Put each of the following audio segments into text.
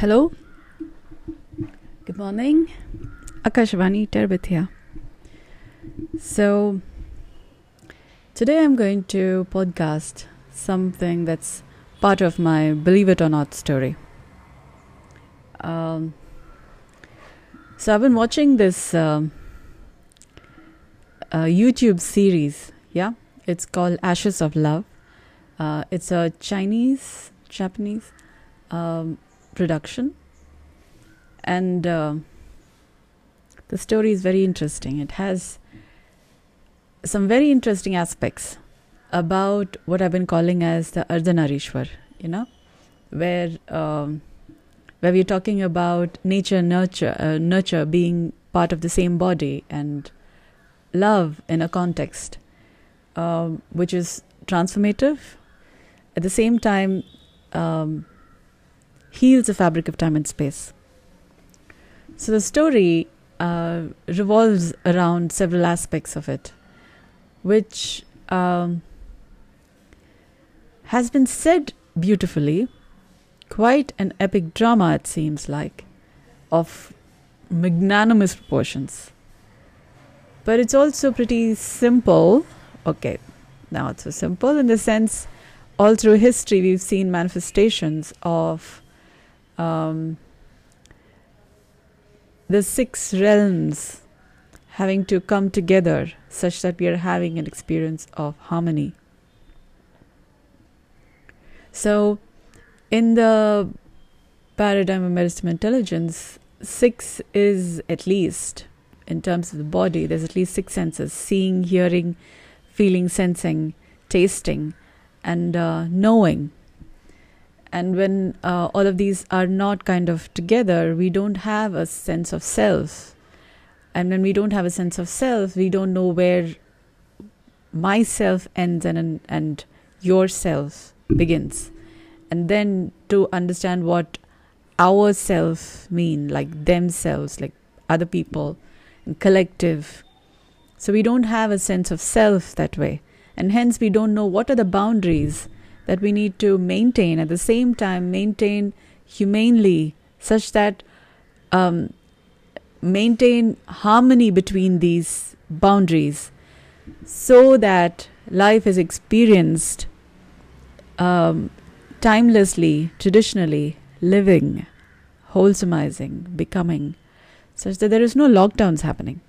Hello. Good morning. Akashvani Terbit here. So, today I'm going to podcast something that's part of my Believe It or Not story. Um, so, I've been watching this um uh, YouTube series, yeah? It's called Ashes of Love. Uh, it's a Chinese, Japanese um, production. And uh, the story is very interesting. It has some very interesting aspects about what I've been calling as the Ardhanarishwar, you know, where um, where we're talking about nature, nurture, uh, nurture being part of the same body, and love in a context um, which is transformative. At the same time, um, heals the fabric of time and space. So the story uh, revolves around several aspects of it, which um, has been said beautifully, quite an epic drama, it seems like, of magnanimous proportions. But it's also pretty simple. Okay, now it's so simple in the sense, all through history, we've seen manifestations of um, the six realms having to come together such that we are having an experience of harmony. So, in the paradigm of meditative intelligence, six is at least, in terms of the body, there's at least six senses seeing, hearing, feeling, sensing, tasting, and uh, knowing. And when uh, all of these are not kind of together, we don't have a sense of self. And when we don't have a sense of self, we don't know where myself ends and, and yourself begins. And then to understand what our self mean, like themselves, like other people, and collective. So we don't have a sense of self that way. And hence we don't know what are the boundaries that we need to maintain at the same time maintain humanely such that um, maintain harmony between these boundaries so that life is experienced um, timelessly traditionally living wholesomizing becoming such that there is no lockdowns happening.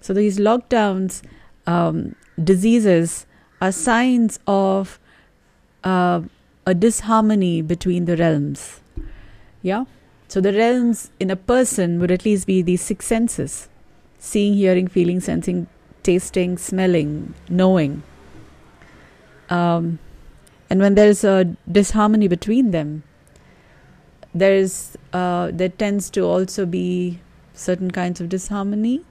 So these lockdowns um, diseases are signs of uh, a disharmony between the realms. Yeah? So the realms in a person would at least be these six senses seeing, hearing, feeling, sensing, tasting, smelling, knowing. Um, and when there's a disharmony between them, there's uh, there tends to also be certain kinds of disharmony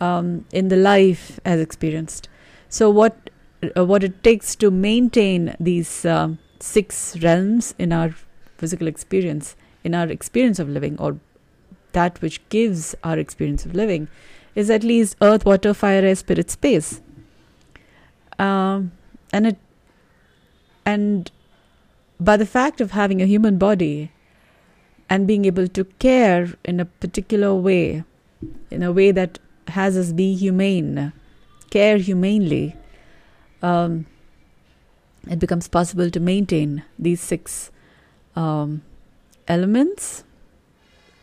um, in the life as experienced. So what what it takes to maintain these uh, six realms in our physical experience, in our experience of living, or that which gives our experience of living, is at least earth, water, fire, air, spirit, space. Um, and it and by the fact of having a human body and being able to care in a particular way, in a way that has us be humane, care humanely, um, it becomes possible to maintain these six um, elements.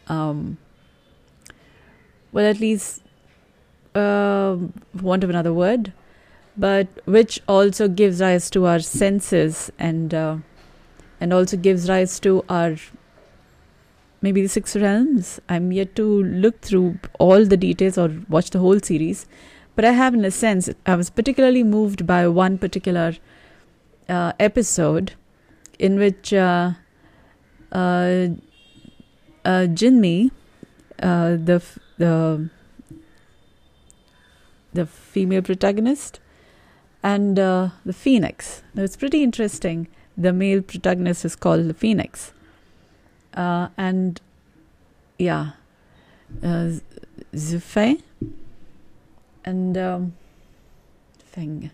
Um, well, at least, uh, want of another word, but which also gives rise to our senses and uh, and also gives rise to our maybe the six realms. I'm yet to look through all the details or watch the whole series, but I have, in a sense, I was particularly moved by one particular uh, episode in which uh, uh, uh Jinmi, uh, the the the female protagonist, and uh, the phoenix. Now it's pretty interesting. The male protagonist is called the phoenix, and yeah, uh, Zufei and um, thing.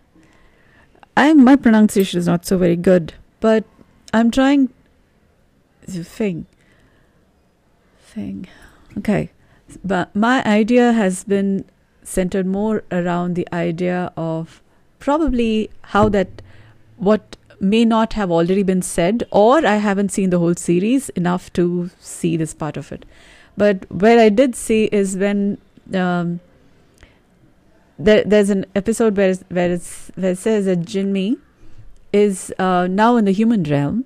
I my pronunciation is not so very good, but I'm trying. Thing, thing. Okay. But my idea has been centered more around the idea of probably how that what may not have already been said, or I haven't seen the whole series enough to see this part of it. But where I did see is when um, there, there's an episode where where, it's, where it says that Jinmi is uh, now in the human realm,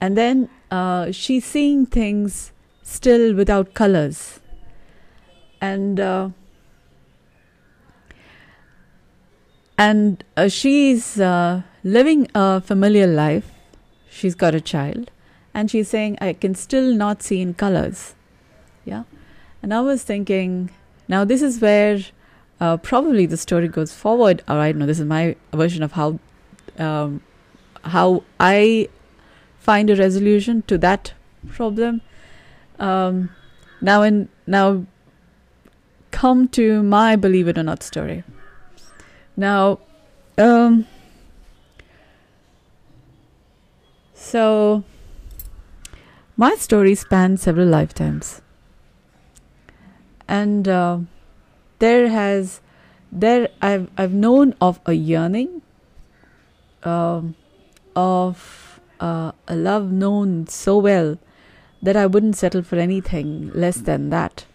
and then uh, she's seeing things still without colors, and uh, and uh, she's uh, living a familiar life. She's got a child, and she's saying, "I can still not see in colors." Yeah, and I was thinking, now this is where uh, probably the story goes forward. Or I don't know. This is my version of how um, how I find a resolution to that problem. Um, now and now, come to my believe it or not story. Now, um, so my story spans several lifetimes, and uh, there has there I've I've known of a yearning, um, of uh, a love known so well that I wouldn't settle for anything less than that.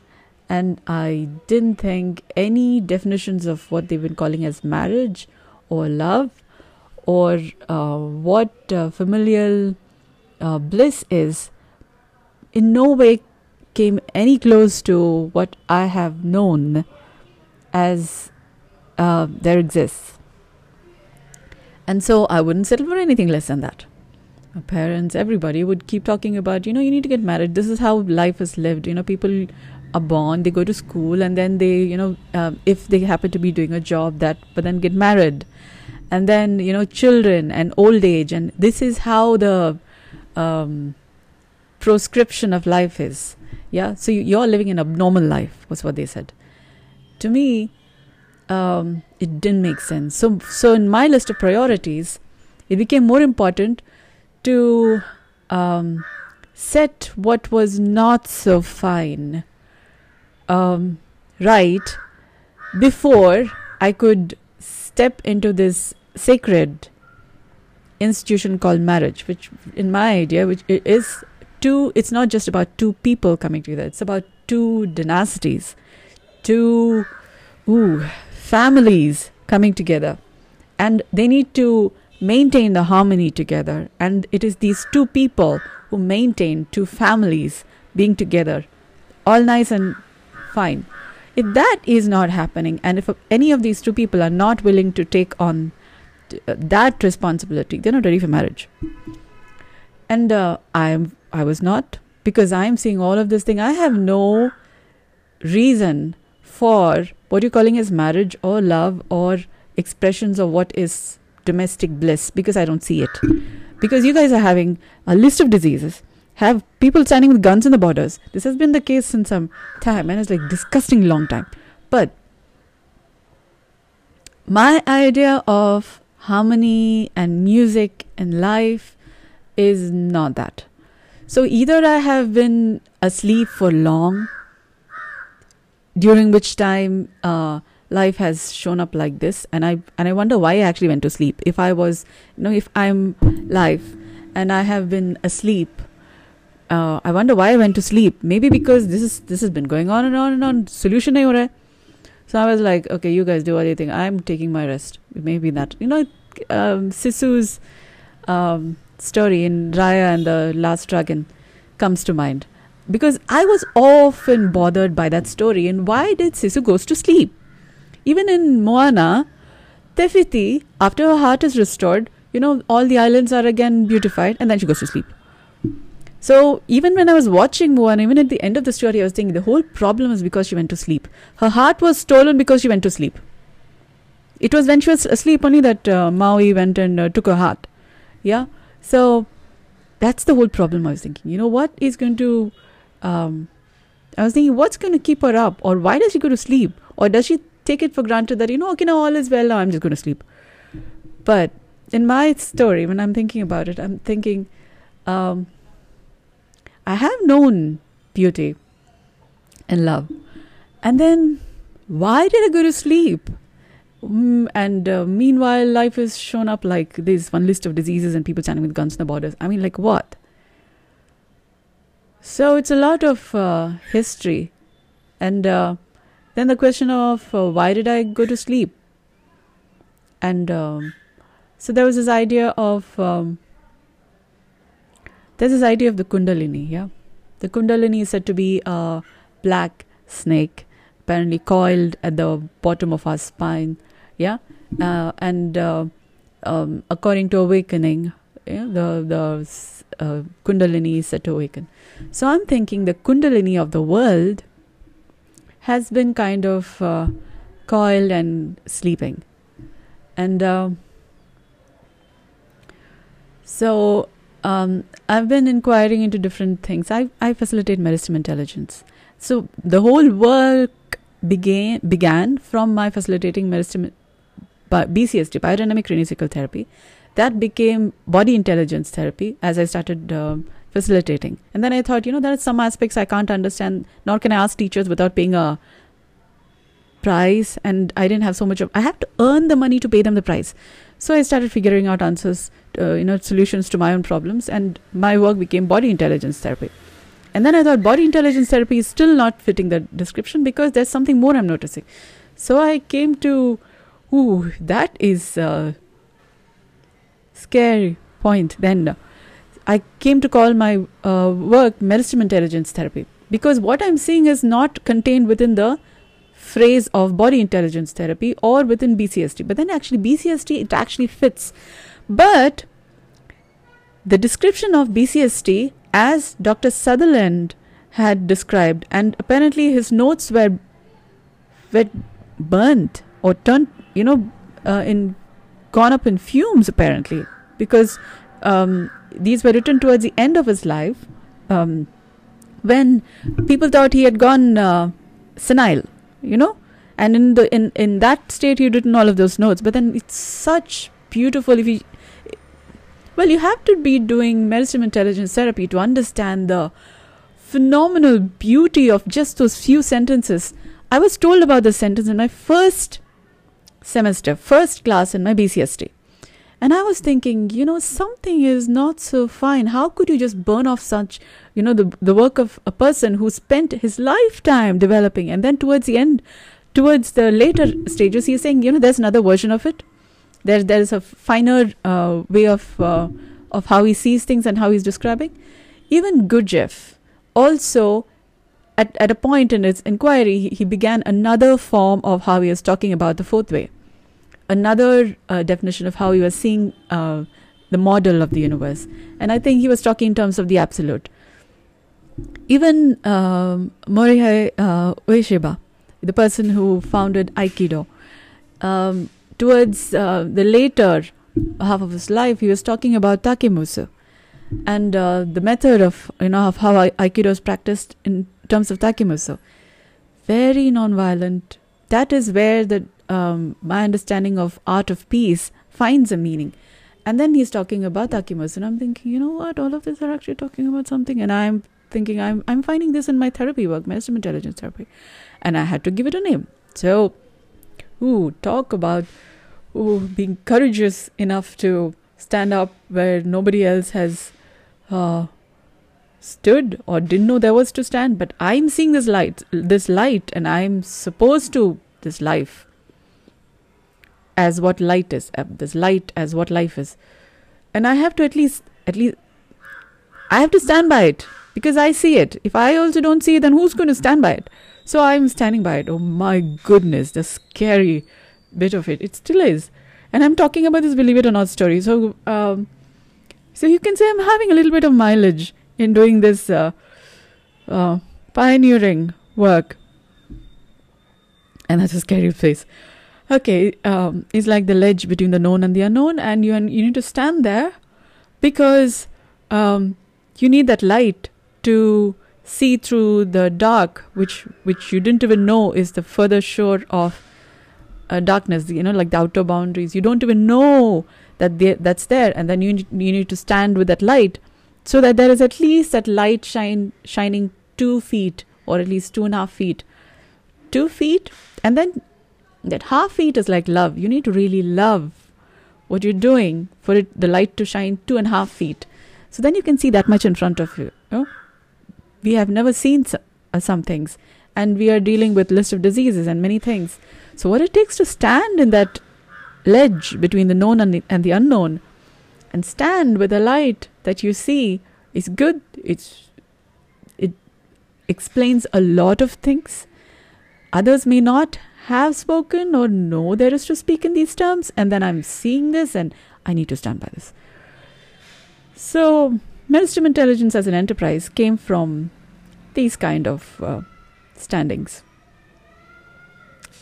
And I didn't think any definitions of what they've been calling as marriage or love or uh, what uh, familial uh, bliss is in no way came any close to what I have known as uh, there exists. And so I wouldn't settle for anything less than that. My parents, everybody would keep talking about, you know, you need to get married. This is how life is lived. You know, people are born, they go to school, and then they, you know, uh, if they happen to be doing a job that, but then get married, and then you know, children and old age, and this is how the um, proscription of life is. Yeah, so you're living an abnormal life, was what they said. To me, um, it didn't make sense. So, so in my list of priorities, it became more important to um, set what was not so fine um, right before I could step into this sacred institution called marriage, which, in my idea, which is two, it's not just about two people coming together, it's about two dynasties, two ooh, families coming together. And they need to maintain the harmony together. And it is these two people who maintain two families being together, all nice and fine. If that is not happening, and if any of these two people are not willing to take on uh, that responsibility, they're not ready for marriage. And uh, I'm, I was not because I'm seeing all of this thing. I have no reason for what you're calling as marriage or love or expressions of what is domestic bliss because I don't see it. Because you guys are having a list of diseases have people standing with guns in the borders. This has been the case since some time and it's like disgusting long time. But my idea of harmony and music and life is not that. So either I have been asleep for long, during which time uh, life has shown up like this, and I and I wonder why I actually went to sleep. If I was, you know, if I'm life and I have been asleep uh, I wonder why I went to sleep. Maybe because this is this has been going on and on and on. Solution nahi ho raha So I was like, okay, you guys do what you think. I'm taking my rest. Maybe that. You know, um, Sisu's um, story in Raya and the Last Dragon comes to mind. Because I was often bothered by that story. And why did Sisu goes to sleep? Even in Moana, Te Fiti, after her heart is restored, you know, all the islands are again beautified, and then she goes to sleep. So even when I was watching Moana, even at the end of the story, I was thinking the whole problem is because she went to sleep. Her heart was stolen because she went to sleep. It was when she was asleep only that uh, Maui went and uh, took her heart. Yeah. So that's the whole problem. I was thinking. You know what is going to? Um, I was thinking what's going to keep her up, or why does she go to sleep, or does she take it for granted that you know okay now all is well now I'm just going to sleep. But in my story, when I'm thinking about it, I'm thinking. Um, I have known beauty. and love. And then, why did I go to sleep? Mm, and uh, meanwhile, life is shown up like this one list of diseases and people standing with guns on the borders. I mean, like what? So it's a lot of uh, history. And uh, then the question of uh, why did I go to sleep? And um, so there was this idea of um, there's this idea of the Kundalini, yeah. The Kundalini is said to be a black snake, apparently coiled at the bottom of our spine, yeah. Uh, and uh, um, according to awakening, yeah, the the uh, Kundalini is said to awaken. So I'm thinking the Kundalini of the world has been kind of uh, coiled and sleeping, and uh, so um, I've been inquiring into different things. I, I facilitate medicine intelligence. So the whole work began began from my facilitating medicine BCST, biodynamic craniosacral therapy. That became body intelligence therapy as I started uh, facilitating. And then I thought, you know, there are some aspects I can't understand, nor can I ask teachers without paying a price. And I didn't have so much of, I have to earn the money to pay them the price. So I started figuring out answers uh, you know solutions to my own problems and my work became body intelligence therapy and then i thought body intelligence therapy is still not fitting the description because there's something more i'm noticing so i came to ooh that is a scary point then i came to call my uh, work meristem intelligence therapy because what i'm seeing is not contained within the phrase of body intelligence therapy or within bcst but then actually bcst it actually fits but the description of BCST, as Dr. Sutherland had described, and apparently his notes were, were burnt or turned, you know, uh, in gone up in fumes apparently, because um, these were written towards the end of his life, um, when people thought he had gone uh, senile, you know, and in the in in that state he'd written all of those notes. But then it's such beautiful if you well, you have to be doing meristem intelligence therapy to understand the phenomenal beauty of just those few sentences. I was told about the sentence in my first semester, first class in my BCST. And I was thinking, you know, something is not so fine. How could you just burn off such, you know, the, the work of a person who spent his lifetime developing? And then towards the end, towards the later stages, he's saying, you know, there's another version of it there there is a finer uh, way of uh, of how he sees things and how he's describing. Even Gurdjieff also at, at a point in his inquiry, he, he, began another form of how he was talking about the fourth way, another uh, definition of how he was seeing uh, the model of the universe. And I think he was talking in terms of the absolute. Even um, Morihei uh, Ueshiba, the person who founded Aikido, um, towards uh, the later half of his life, he was talking about takemusu and uh, the method of you know of how aikido is practiced in terms of takemusu. Very non-violent. That is where the um, my understanding of art of peace finds a meaning. And then he's talking about takemusu, and I'm thinking, you know what? All of this are actually talking about something, and I'm thinking I'm I'm finding this in my therapy work, medicine intelligence therapy, and I had to give it a name. So, ooh, talk about ooh, being courageous enough to stand up where nobody else has uh, stood or didn't know there was to stand. But I'm seeing this light, this light, and I'm supposed to this life as what light is, uh, this light as what life is, and I have to at least, at least, I have to stand by it because I see it. If I also don't see it, then who's going to stand by it? So I'm standing by it. Oh my goodness, the scary bit of it. It still is. And I'm talking about this believe it or not story. So, um, so you can say I'm having a little bit of mileage in doing this uh, uh, pioneering work. And that's a scary face. Okay, um, it's like the ledge between the known and the unknown, and you you need to stand there because um, you need that light to see through the dark, which which you didn't even know is the further shore of uh, darkness you know like the outer boundaries you don't even know that they, that's there and then you you need to stand with that light so that there is at least that light shine shining two feet or at least two and a half feet. Two feet, and then that half feet is like love. You need to really love what you're doing for it, the light to shine two and a half feet. So then you can see that much in front of you. you know? We have never seen uh, some things, and we are dealing with list of diseases and many things. So what it takes to stand in that ledge between the known and the, and the unknown, and stand with the light that you see is good. It's it explains a lot of things. Others may not have spoken or know there is to speak in these terms, and then I'm seeing this and I need to stand by this. So, Maelstrom Intelligence as an enterprise came from these kind of uh, standings.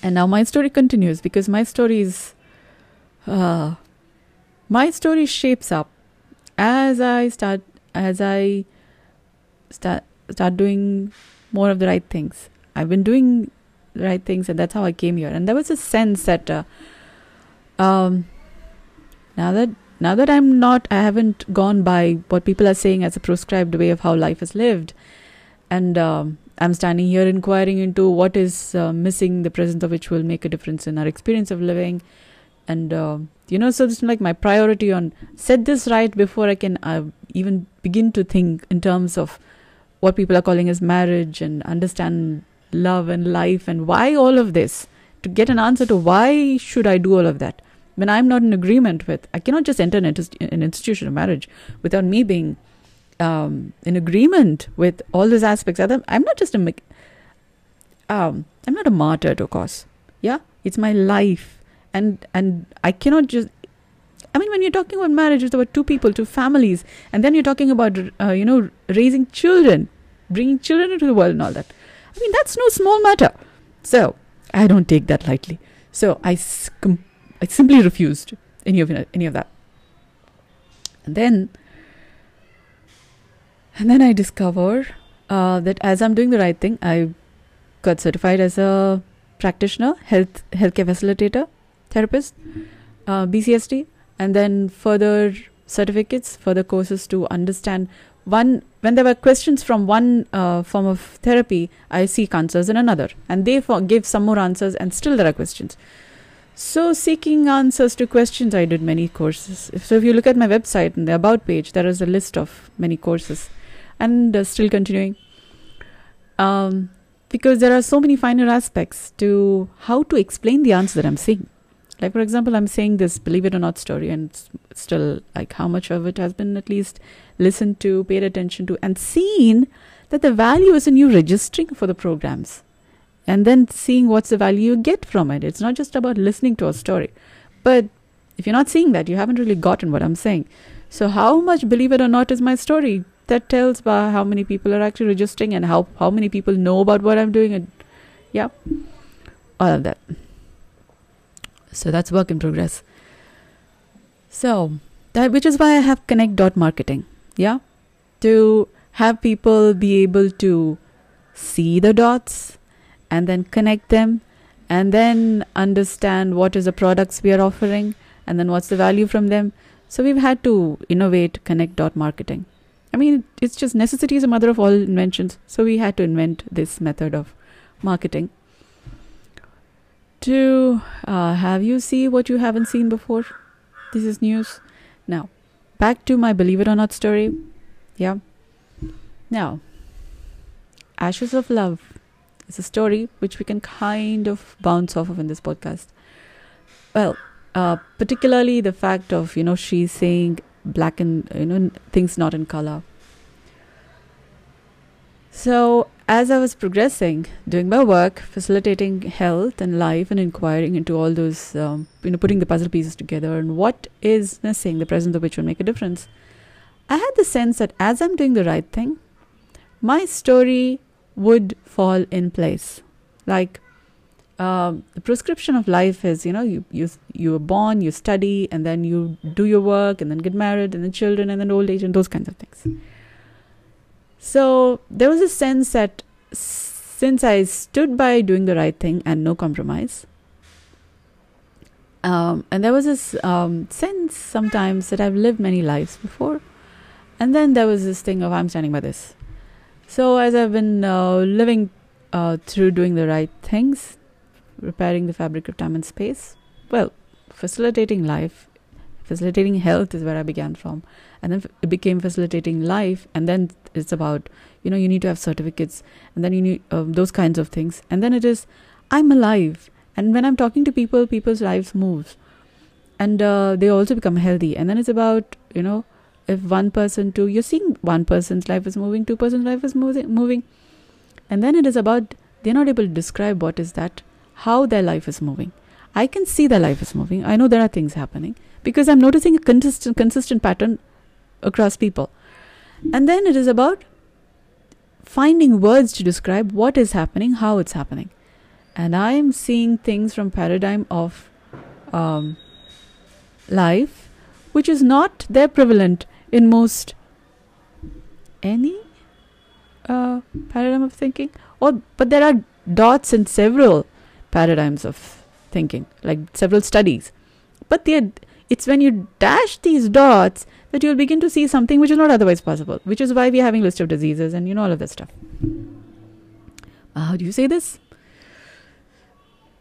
And now my story continues because my story is. Uh, my story shapes up as I start as I start start doing more of the right things. I've been doing the right things, and that's how I came here. And there was a sense that uh, um, now that now that I'm not, I haven't gone by what people are saying as a prescribed way of how life is lived, and um, I'm standing here inquiring into what is uh, missing, the presence of which will make a difference in our experience of living, and uh, you know, so it's like my priority on set this right before I can uh, even begin to think in terms of what people are calling as marriage and understand love and life and why all of this to get an answer to why should I do all of that when I'm not in agreement with, I cannot just enter an, an institution of marriage without me being um, in agreement with all these aspects. I'm not just a, um, I'm not a martyr to cause. Yeah, it's my life, and and I cannot just. I mean, when you're talking about marriage, it's about two people, two families, and then you're talking about uh, you know raising children, bringing children into the world, and all that. I mean, that's no small matter. So I don't take that lightly. So I I simply refused any of any of that. And then, and then I discover uh, that as I'm doing the right thing, I got certified as a practitioner, health healthcare facilitator, therapist, uh, BCST, and then further certificates, further courses to understand one when there were questions from one uh, form of therapy, I seek answers in another, and they give some more answers, and still there are questions. So, seeking answers to questions, I did many courses. So, if you look at my website in the About page, there is a list of many courses and uh, still continuing. Um, because there are so many finer aspects to how to explain the answer that I'm seeing. Like, for example, I'm saying this believe it or not story, and still, like, how much of it has been at least listened to, paid attention to, and seen that the value is in you registering for the programs and then seeing what's the value you get from it. It's not just about listening to a story. But if you're not seeing that, you haven't really gotten what I'm saying. So, how much, believe it or not, is my story? That tells about how many people are actually registering and how, how many people know about what I'm doing. And yeah, all of that. So, that's work in progress. So, that which is why I have connect dot marketing. Yeah, to have people be able to see the dots and then connect them and then understand what is the products we are offering and then what's the value from them so we've had to innovate connect dot marketing i mean it's just necessity is a mother of all inventions so we had to invent this method of marketing to uh, have you see what you haven't seen before this is news now back to my believe it or not story yeah now ashes of love it's a story which we can kind of bounce off of in this podcast. Well, uh, particularly the fact of you know she's saying black and you know things not in color. So as I was progressing, doing my work, facilitating health and life, and inquiring into all those, um, you know, putting the puzzle pieces together and what is missing, the presence of which will make a difference, I had the sense that as I'm doing the right thing, my story would fall in place. Like um, the prescription of life is, you know, you you you are born, you study, and then you do your work, and then get married, and then children, and then old age, and those kinds of things. So there was a sense that since I stood by doing the right thing and no compromise, um, and there was this um, sense sometimes that I've lived many lives before, and then there was this thing of I'm standing by this. So, as I've been uh, living uh, through doing the right things, repairing the fabric of time and space, well, facilitating life, facilitating health is where I began from. And then it became facilitating life. And then it's about, you know, you need to have certificates and then you need uh, those kinds of things. And then it is, I'm alive. And when I'm talking to people, people's lives move. And uh, they also become healthy. And then it's about, you know, if one person to you're seeing one person's life is moving two person's life is moving moving and then it is about they're not able to describe what is that how their life is moving i can see their life is moving i know there are things happening because i'm noticing a consistent consistent pattern across people and then it is about finding words to describe what is happening how it's happening. And i am seeing things from paradigm of um, life which is not there prevalent in most any uh, paradigm of thinking. Or but there are dots in several paradigms of thinking like several studies. But it's when you dash these dots that you'll begin to see something which is not otherwise possible which is why we're having list of diseases and you know all of that stuff uh, how do you say this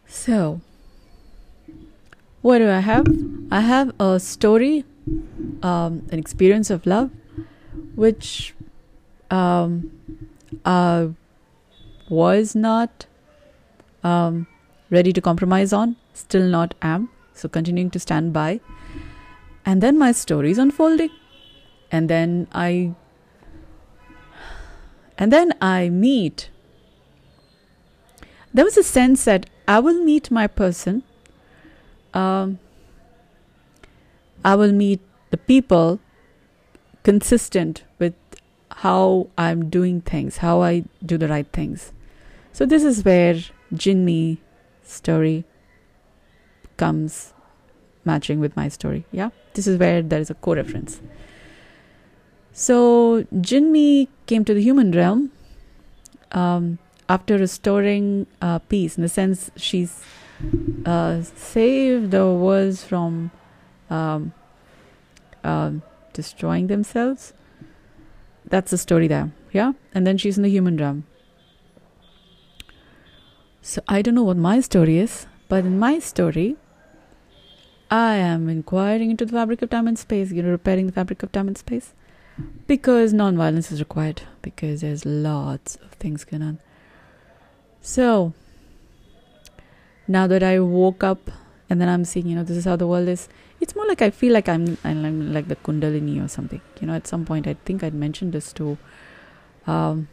so what do i have i have a story um, an experience of love, which um, uh, was not um, ready to compromise on, still not am. So continuing to stand by. And then my story is unfolding. And then I and then I meet. There was a sense that I will meet my person. Um, I will meet the people consistent with how I'm doing things, how I do the right things. So this is where Jinmi story comes matching with my story. Yeah, this is where there is a co-reference. So Jinmi came to the human realm um, after restoring uh, peace, in the sense she's uh, saved the world from um, uh, destroying themselves. That's the story there. Yeah. And then she's in the human realm. So I don't know what my story is, but in my story, I am inquiring into the fabric of time and space, you know, repairing the fabric of time and space. Because non-violence is required, because there's lots of things going on. So now that I woke up and then I'm seeing, you know, this is how the world is, it's more like I feel like I'm, I'm like the Kundalini or something. You know, at some point, I think I'd mentioned this to um,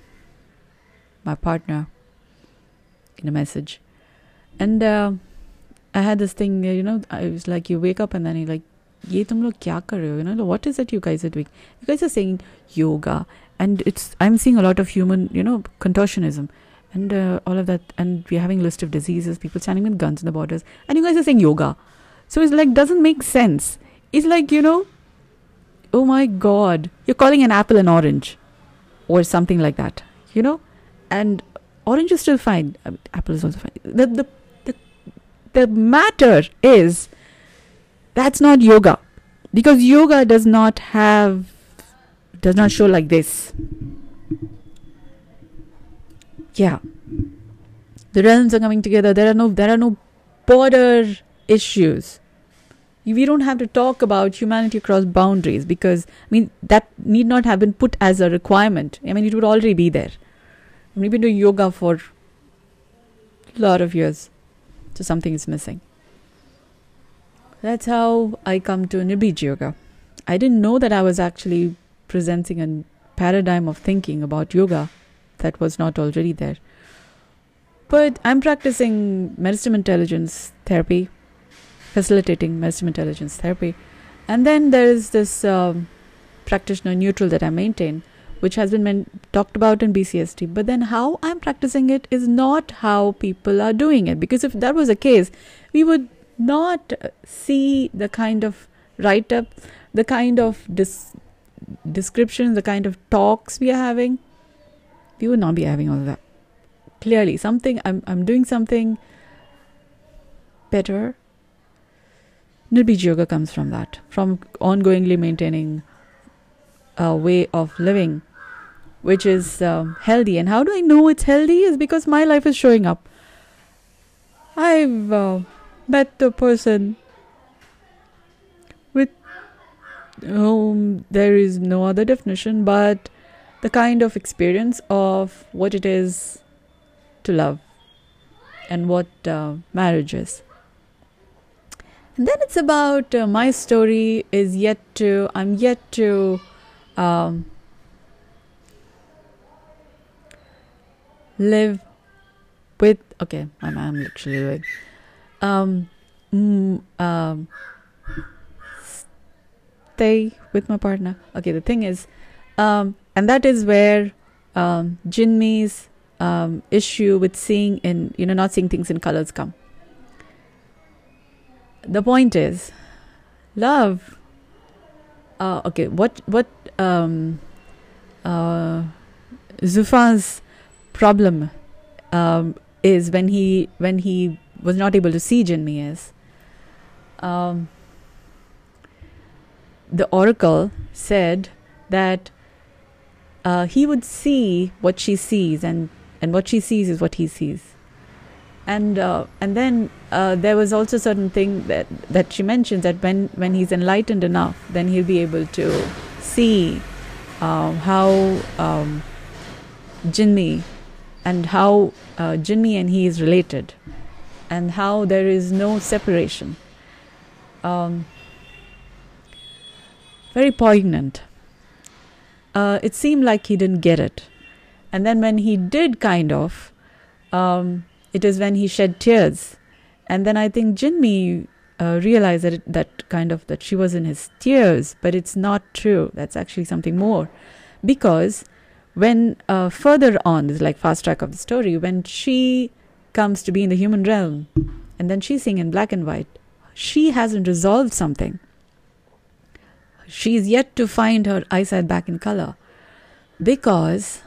my partner in a message, and uh, I had this thing. You know, I was like, you wake up and then you're like, "Ye kya kar rahe ho?" You know, what is it you guys are doing? You guys are saying yoga, and it's I'm seeing a lot of human, you know, contortionism. And uh, all of that, and we're having a list of diseases, people standing with guns in the borders, and you guys are saying yoga so it's like doesn't make sense. It's like, you know, oh my god, you're calling an apple an orange or something like that, you know? And orange is still fine. I mean, apple is also fine. The, the, the, matter is that's not yoga because yoga does not have, does not show like this. Yeah. The realms are coming together. There are no, there are no border issues. We don't have to talk about humanity across boundaries because, I mean, that need not have been put as a requirement. I mean, it would already be there. we've been doing yoga for a lot of years, so something is missing. That's how I come to Nirbij Yoga. I didn't know that I was actually presenting a paradigm of thinking about yoga that was not already there. But I'm practicing meditative intelligence therapy facilitating meditative intelligence therapy. And then there is this um, practitioner neutral that I maintain, which has been talked about in BCST. But then how I'm practicing it is not how people are doing it. Because if that was the case, we would not uh, see the kind of write up, the kind of dis- description, the kind of talks we are having. We would not be having all that. Clearly, something I'm I'm doing something better Nirbij Yoga comes from that, from ongoingly maintaining a way of living which is um, healthy. And how do I know it's healthy? Is because my life is showing up. I've uh, met the person with whom there is no other definition but the kind of experience of what it is to love and what uh, marriage is. And then it's about uh, my story is yet to, I'm yet to um, live with, okay, I'm, I'm actually doing, um, mm, um, stay with my partner. Okay, the thing is, um, and that is where um, Jinmi's um, issue with seeing in, you know, not seeing things in colors come the point is love uh, okay what what um, uh, Zufan's problem um, is when he when he was not able to see Jinmi is um, the oracle said that uh, he would see what she sees and and what she sees is what he sees. And uh, and then uh, there was also certain thing that that she mentions that when when he's enlightened enough, then he'll be able to see uh, how um, Jinmi and how uh, Jinmi and he is related, and how there is no separation. Um, very poignant. Uh, it seemed like he didn't get it, and then when he did, kind of. Um, it is when he shed tears. And then I think Jinmi uh, realized that, that kind of that she was in his tears, but it's not true. That's actually something more. Because when uh, further on, is like fast track of the story, when she comes to be in the human realm and then she's seeing in black and white, she hasn't resolved something. She's yet to find her eyesight back in color because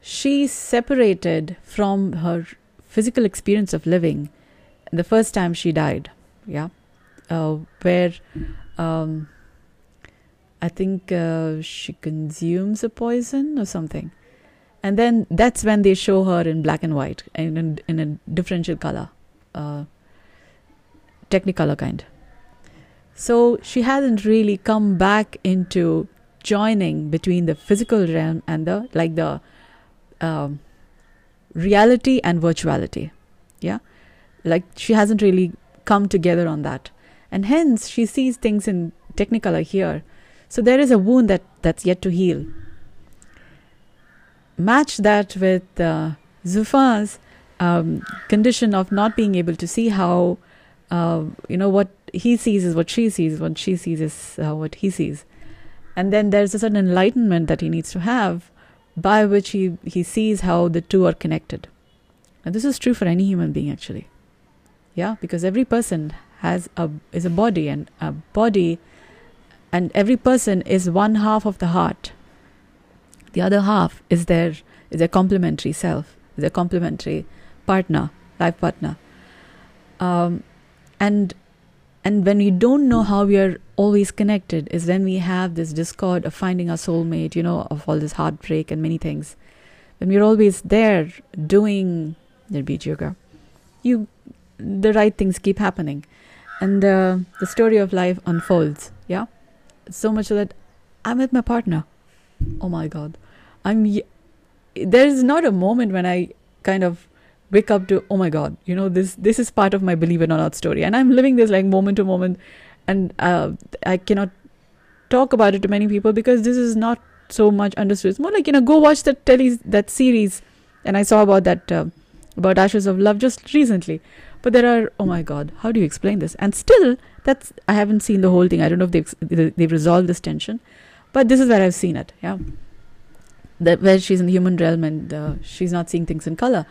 she separated from her physical experience of living the first time she died yeah uh, where um, i think uh, she consumes a poison or something and then that's when they show her in black and white and in, in a differential color uh, technicolor kind so she hasn't really come back into joining between the physical realm and the like the um, reality and virtuality. Yeah. Like she hasn't really come together on that. And hence she sees things in technicolor here. So there is a wound that, that's yet to heal. Match that with uh, Zufan's um, condition of not being able to see how, uh, you know, what he sees is what she sees, what she sees is uh, what he sees. And then there's a certain enlightenment that he needs to have by which he, he sees how the two are connected. And this is true for any human being actually. Yeah, because every person has a is a body and a body and every person is one half of the heart. The other half is their is complementary self, is their complementary partner, life partner. Um, and and when we don't know how we are always connected is when we have this discord of finding our soulmate, you know, of all this heartbreak and many things. When we're always there doing the beach yoga, you the right things keep happening, and uh, the story of life unfolds. So much that. I'm with my partner. Oh my God, I'm. There is not a moment when I kind of wake up to oh my god you know this this is part of my believe it or not story. And i'm living this like moment to moment. And uh, i cannot talk about it to many people because this is not so much understood. It's more like you know go watch that telly that series. And i saw about that uh, about ashes of love just recently. But there are oh my god how do you explain this? And still that's i haven't seen the whole thing i don't know if they've they've resolved this tension but this is where i've seen it yeah that where she's in the human realm and uh, she's not seeing things in color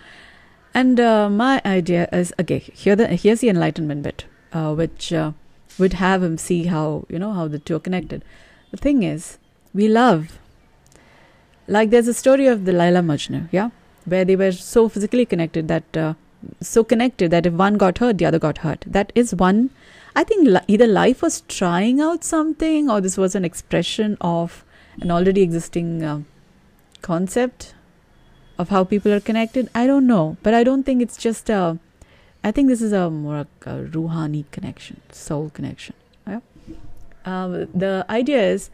and uh, my idea is okay. Here the here's the enlightenment bit, uh, which uh, would have him see how you know how the two are connected. The thing is, we love. Like there's a story of the Laila Majnu, yeah, where they were so physically connected that uh, so connected that if one got hurt, the other got hurt. That is one. I think either life was trying out something, or this was an expression of an already existing uh, concept of how people are connected. I don't know, but I don't think it's just a. I think this is a more a, a ruhani connection, soul connection. Yeah? Um, the idea is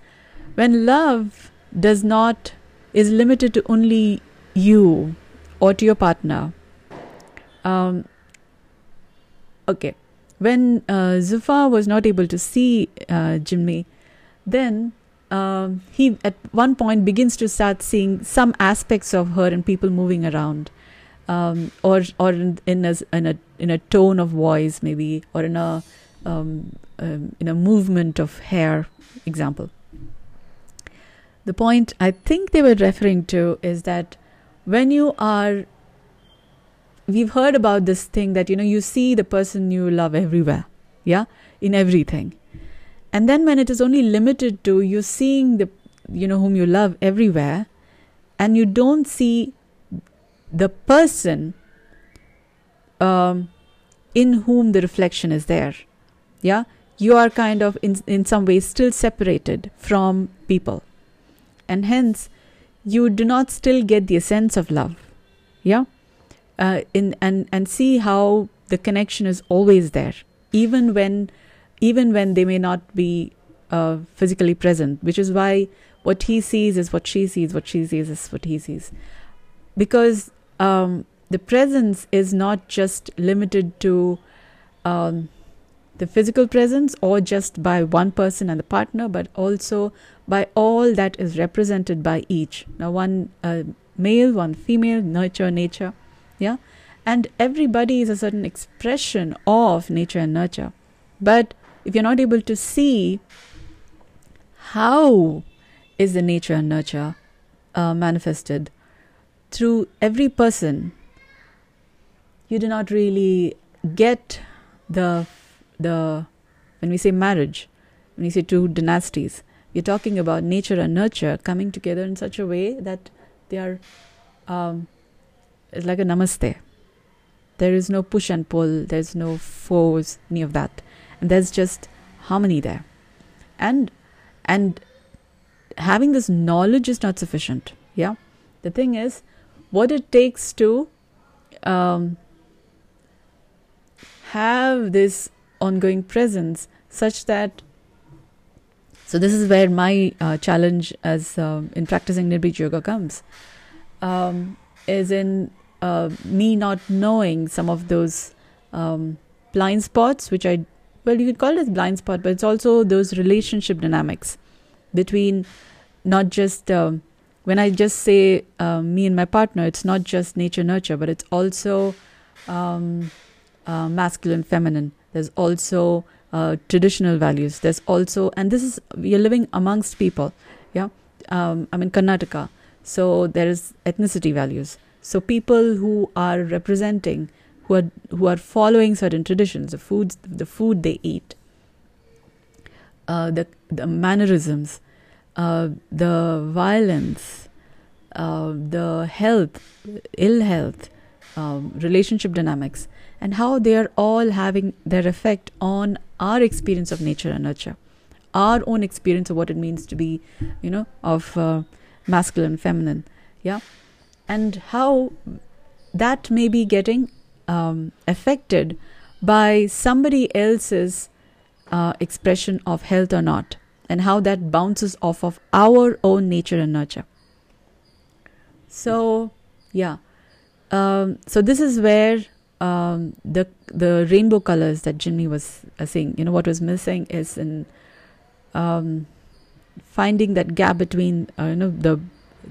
when love does not is limited to only you or to your partner. Um, okay, when uh, Zulfa was not able to see uh, Jinmi, then um, he at one point begins to start seeing some aspects of her and people moving around, um, or or in, in a in a in a tone of voice maybe, or in a um, um, in a movement of hair, example. The point I think they were referring to is that when you are we've heard about this thing that you know you see the person you love everywhere yeah in everything. And then when it is only limited to you seeing the you know whom you love everywhere and you don't see the person um, in whom the reflection is there yeah you are kind of in in some ways still separated from people. And hence you do not still get the essence of love yeah uh, in and and see how the connection is always there even when even when they may not be uh, physically present which is why what he sees is what she sees what she sees is what he sees because um, the presence is not just limited to um, the physical presence or just by one person and the partner, but also by all that is represented by each. Now, one uh, male, one female, nurture, nature, yeah, and everybody is a certain expression of nature and nurture. But if you're not able to see how is the nature and nurture uh, manifested through every person, you do not really get the the when we say marriage, when we say two dynasties, we're talking about nature and nurture coming together in such a way that they are um, it's like a namaste. There is no push and pull, there's no force, any of that. And there's just harmony there. And and having this knowledge is not sufficient. Yeah. The thing is, what it takes to um, have this ongoing presence such that so this is where my uh, challenge as um, in practicing nirbij yoga comes um, is in me not knowing some of those um, blind spots which i well you could call it as blind spot but it's also those relationship dynamics between not just um, when i just say uh, me and my partner it's not just nature nurture but it's also um, uh, masculine feminine. There's also uh, traditional values. There's also and this is we are living amongst people yeah? Um, i'm in karnataka. So there is ethnicity values so people who are representing who are who are following certain traditions the foods the food they eat uh, the the mannerisms uh, the violence uh, the health ill health um, relationship dynamics and how they are all having their effect on our experience of nature and nurture, our own experience of what it means to be, you know, of uh, masculine, feminine, yeah, and how that may be getting um, affected by somebody else's uh, expression of health or not, and how that bounces off of our own nature and nurture. So, yeah. Um, so this is where um, the the rainbow colors that Jimmy was uh, saying. You know what was missing is in um, finding that gap between uh, you know the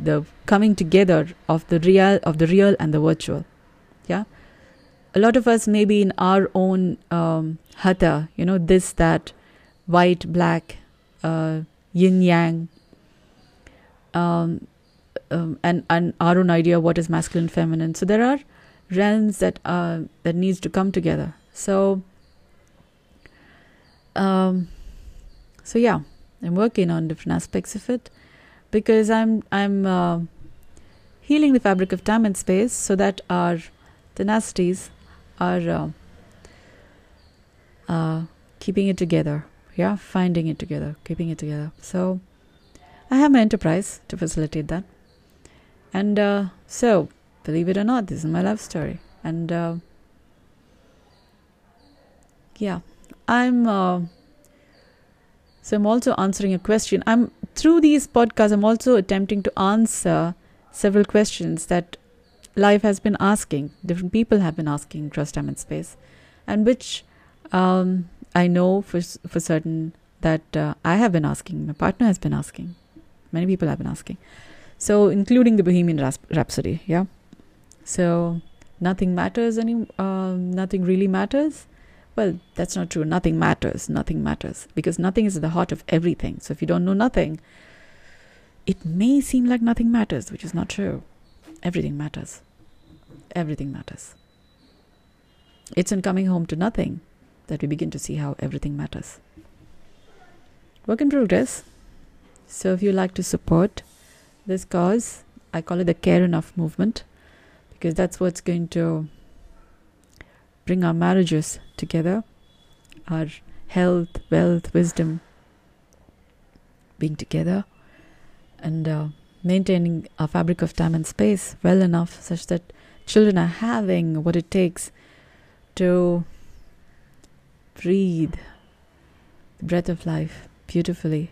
the coming together of the real of the real and the virtual. Yeah, a lot of us maybe in our own um, hatha, you know this that white black uh, yin yang. Um, um, and and our own idea of what is masculine feminine so there are realms that uh, that needs to come together. So, um, so yeah, I'm working on different aspects of it because I'm I'm uh, healing the fabric of time and space so that our tenacities are uh, uh, keeping it together. Yeah, finding it together, keeping it together. So, I have my enterprise to facilitate that, And uh, so, believe it or not, this is my love story. And uh, yeah, I'm. Uh, so I'm also answering a question. I'm through these podcasts. I'm also attempting to answer several questions that life has been asking. Different people have been asking across time and space, and which um, I know for for certain that uh, I have been asking. My partner has been asking. Many people have been asking. So, including the Bohemian Rhapsody, yeah. So, nothing matters any. Uh, nothing really matters. Well, that's not true. Nothing matters. Nothing matters because nothing is at the heart of everything. So, if you don't know nothing, it may seem like nothing matters, which is not true. Everything matters. Everything matters. It's in coming home to nothing that we begin to see how everything matters. Work in progress. So, if you like to support this cause, I call it the Care Enough movement because that's what's going to bring our marriages together, our health, wealth, wisdom being together, and uh, maintaining a fabric of time and space well enough such that children are having what it takes to breathe the breath of life beautifully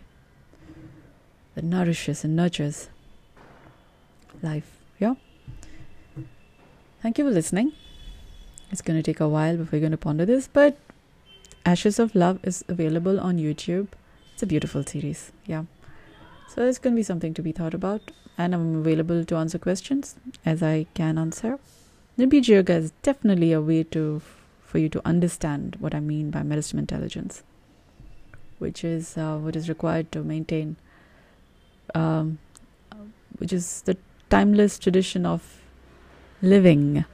that nourishes and nurtures life. Yeah. Thank you for listening. It's going to take a while before you're going to ponder this, but Ashes of Love is available on YouTube. It's a beautiful series. Yeah. So it's going to be something to be thought about. And I'm available to answer questions as I can answer. Nirbij Yoga is definitely a way to for you to understand what I mean by medicinal intelligence, which is uh, what is required to maintain, um, which is the timeless tradition of living.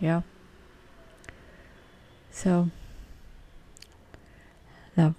Yeah. So, love.